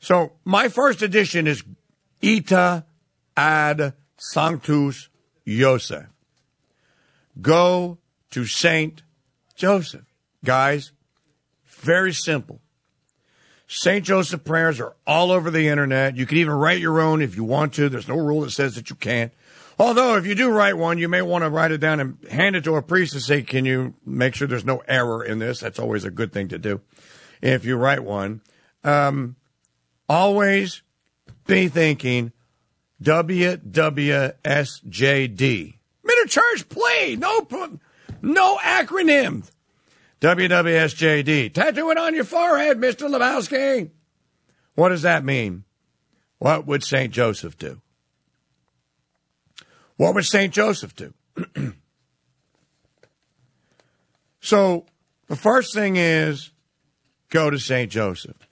So my first edition is Ita ad Sanctus Joseph. Go to Saint Joseph. Guys, very simple. St. Joseph prayers are all over the internet. You can even write your own if you want to. There's no rule that says that you can't. Although, if you do write one, you may want to write it down and hand it to a priest and say, Can you make sure there's no error in this? That's always a good thing to do if you write one. Um, always be thinking WWSJD. Middle Church Plea. No, no acronym. WWSJD. Tattoo it on your forehead, Mr. Lebowski. What does that mean? What would St. Joseph do? What would St. Joseph do? so the first thing is go to St. Joseph.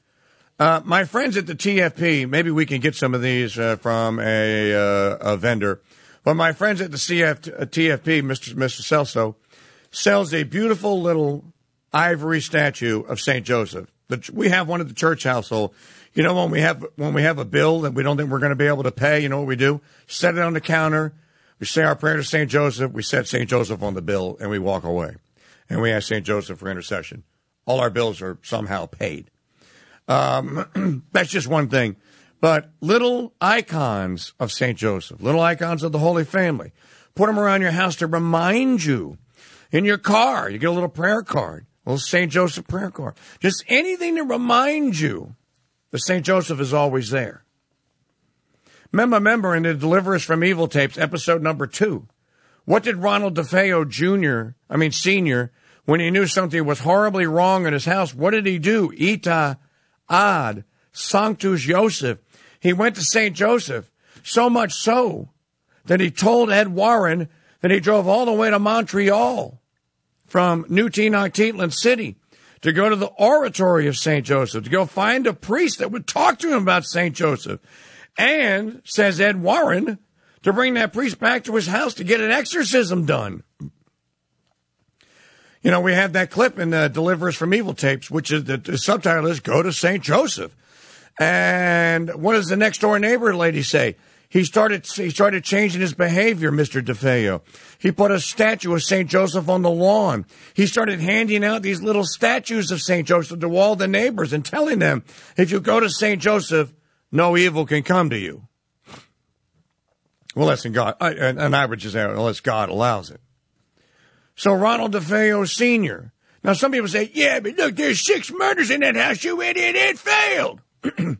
Uh, my friends at the TFP, maybe we can get some of these uh, from a, uh, a vendor. But my friends at the CF, TFP, Mr. Mr. Celso, sells a beautiful little ivory statue of Saint Joseph. We have one at the church household. You know when we have when we have a bill that we don't think we're going to be able to pay, you know what we do? Set it on the counter. We say our prayer to Saint Joseph. We set Saint Joseph on the bill, and we walk away. And we ask Saint Joseph for intercession. All our bills are somehow paid. Um, that's just one thing. But little icons of Saint Joseph, little icons of the Holy Family, put them around your house to remind you. In your car, you get a little prayer card a little St. Joseph prayer card. Just anything to remind you that St. Joseph is always there. Remember, remember in the Deliver Us from Evil tapes, episode number two, what did Ronald DeFeo Jr., I mean Sr., when he knew something was horribly wrong in his house, what did he do? Ita ad Sanctus Joseph. He went to St. Joseph, so much so that he told Ed Warren that he drove all the way to Montreal from New Tenochtitlan City to go to the oratory of St. Joseph, to go find a priest that would talk to him about St. Joseph. And, says Ed Warren, to bring that priest back to his house to get an exorcism done. You know, we have that clip in the Deliver Us from Evil tapes, which is the, the subtitle is Go to St. Joseph. And what does the next door neighbor lady say? He started he started changing his behavior, Mr. DeFeo. He put a statue of St. Joseph on the lawn. He started handing out these little statues of St. Joseph to all the neighbors and telling them, if you go to St. Joseph, no evil can come to you. Well, that's in God, and, and I would just say, unless God allows it. So Ronald DeFeo Sr. Now, some people say, yeah, but look, there's six murders in that house, you idiot, it failed.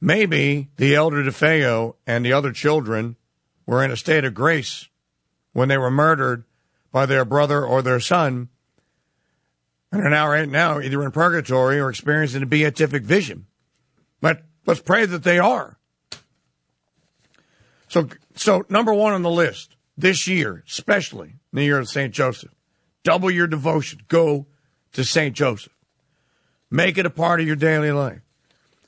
Maybe the elder DeFeo and the other children were in a state of grace when they were murdered by their brother or their son, and are now right now either in purgatory or experiencing a beatific vision. But let's pray that they are. So, so number one on the list this year, especially in the year of St. Joseph, double your devotion. Go to St. Joseph. Make it a part of your daily life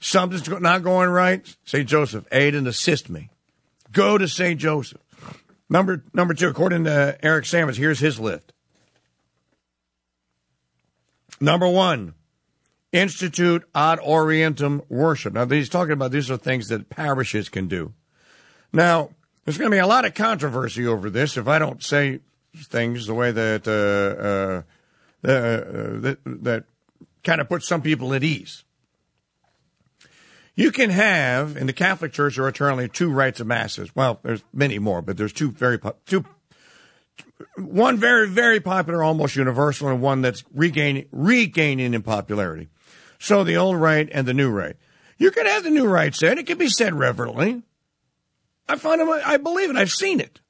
something's not going right, St. Joseph, aid and assist me. Go to St. Joseph. Number number two, according to Eric Sammons, here's his list. Number one, institute ad orientem worship. Now, he's talking about these are things that parishes can do. Now, there's going to be a lot of controversy over this if I don't say things the way that uh, uh, uh, that, that kind of puts some people at ease. You can have in the Catholic Church there are currently two rites of masses. Well, there's many more, but there's two very two one very very popular, almost universal, and one that's regaining regaining in popularity. So the old rite and the new rite. You can have the new rite said; it can be said reverently. I find it. I believe it. I've seen it.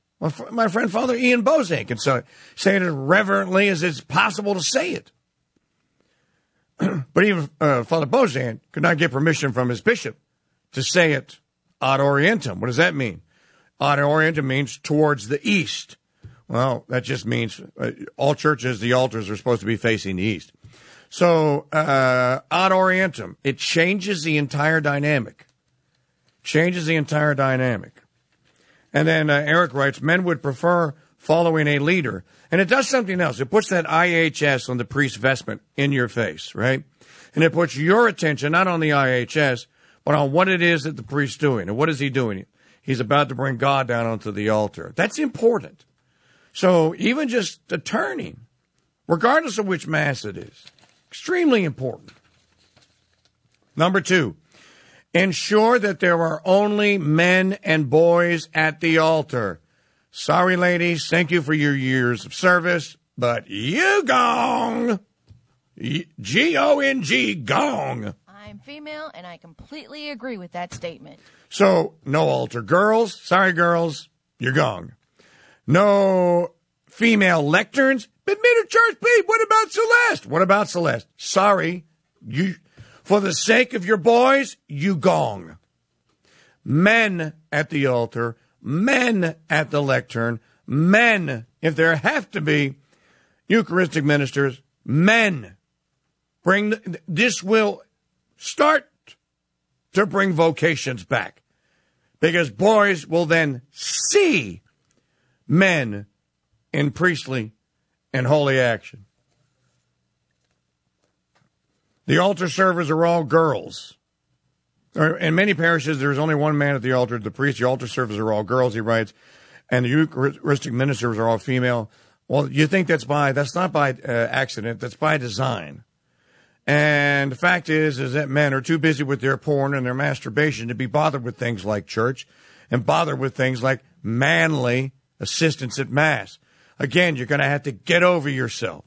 My friend Father Ian Bozan can say, say it as reverently as it's possible to say it. but even uh, Father Bozan could not get permission from his bishop to say it ad orientem. What does that mean? Ad orientem means towards the east. Well, that just means uh, all churches, the altars are supposed to be facing the east. So, uh, ad orientem, it changes the entire dynamic. Changes the entire dynamic. And then uh, Eric writes, men would prefer following a leader. And it does something else. It puts that IHS on the priest's vestment in your face, right? And it puts your attention not on the IHS, but on what it is that the priest's doing. And what is he doing? He's about to bring God down onto the altar. That's important. So even just the turning, regardless of which mass it is, extremely important. Number two, ensure that there are only men and boys at the altar. Sorry, ladies, thank you for your years of service, but you gong. G O N G gong. I'm female and I completely agree with that statement. So, no altar girls. Sorry, girls, you're gong. No female lecterns. But Middle Church Pete, what about Celeste? What about Celeste? Sorry, you, for the sake of your boys, you gong. Men at the altar, men at the lectern, men, if there have to be Eucharistic ministers, men. Bring the, this will start to bring vocations back because boys will then see men in priestly and holy action. The altar servers are all girls. In many parishes, there's only one man at the altar. The priest, the altar servers are all girls, he writes, and the Eucharistic ministers are all female. Well, you think that's by, that's not by uh, accident, that's by design. And the fact is, is that men are too busy with their porn and their masturbation to be bothered with things like church and bothered with things like manly assistance at mass. Again, you're going to have to get over yourself.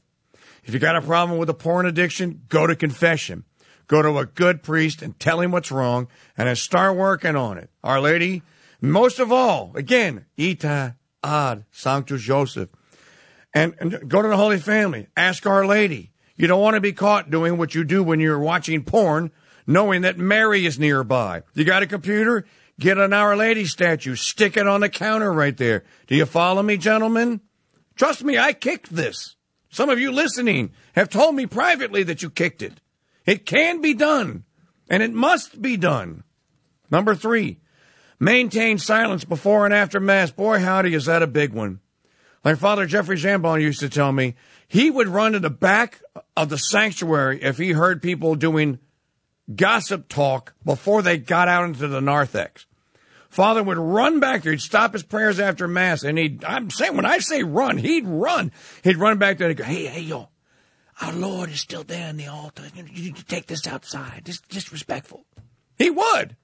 If you got a problem with a porn addiction, go to confession. Go to a good priest and tell him what's wrong and then start working on it. Our Lady, most of all, again, ita ad Sanctus Joseph. And, and go to the Holy Family. Ask Our Lady. You don't want to be caught doing what you do when you're watching porn, knowing that Mary is nearby. You got a computer? Get an Our Lady statue. Stick it on the counter right there. Do you follow me, gentlemen? Trust me, I kicked this. Some of you listening have told me privately that you kicked it. It can be done, and it must be done. Number three, maintain silence before and after Mass. Boy, howdy, is that a big one. Like Father Jeffrey Jambon used to tell me, he would run to the back of the sanctuary if he heard people doing gossip talk before they got out into the narthex. Father would run back there. He'd stop his prayers after Mass, and he'd, I'm saying, when I say run, he'd run. He'd run back there and go, hey, hey, yo, our Lord is still there in the altar. You need to take this outside. Just, just respectful. He would.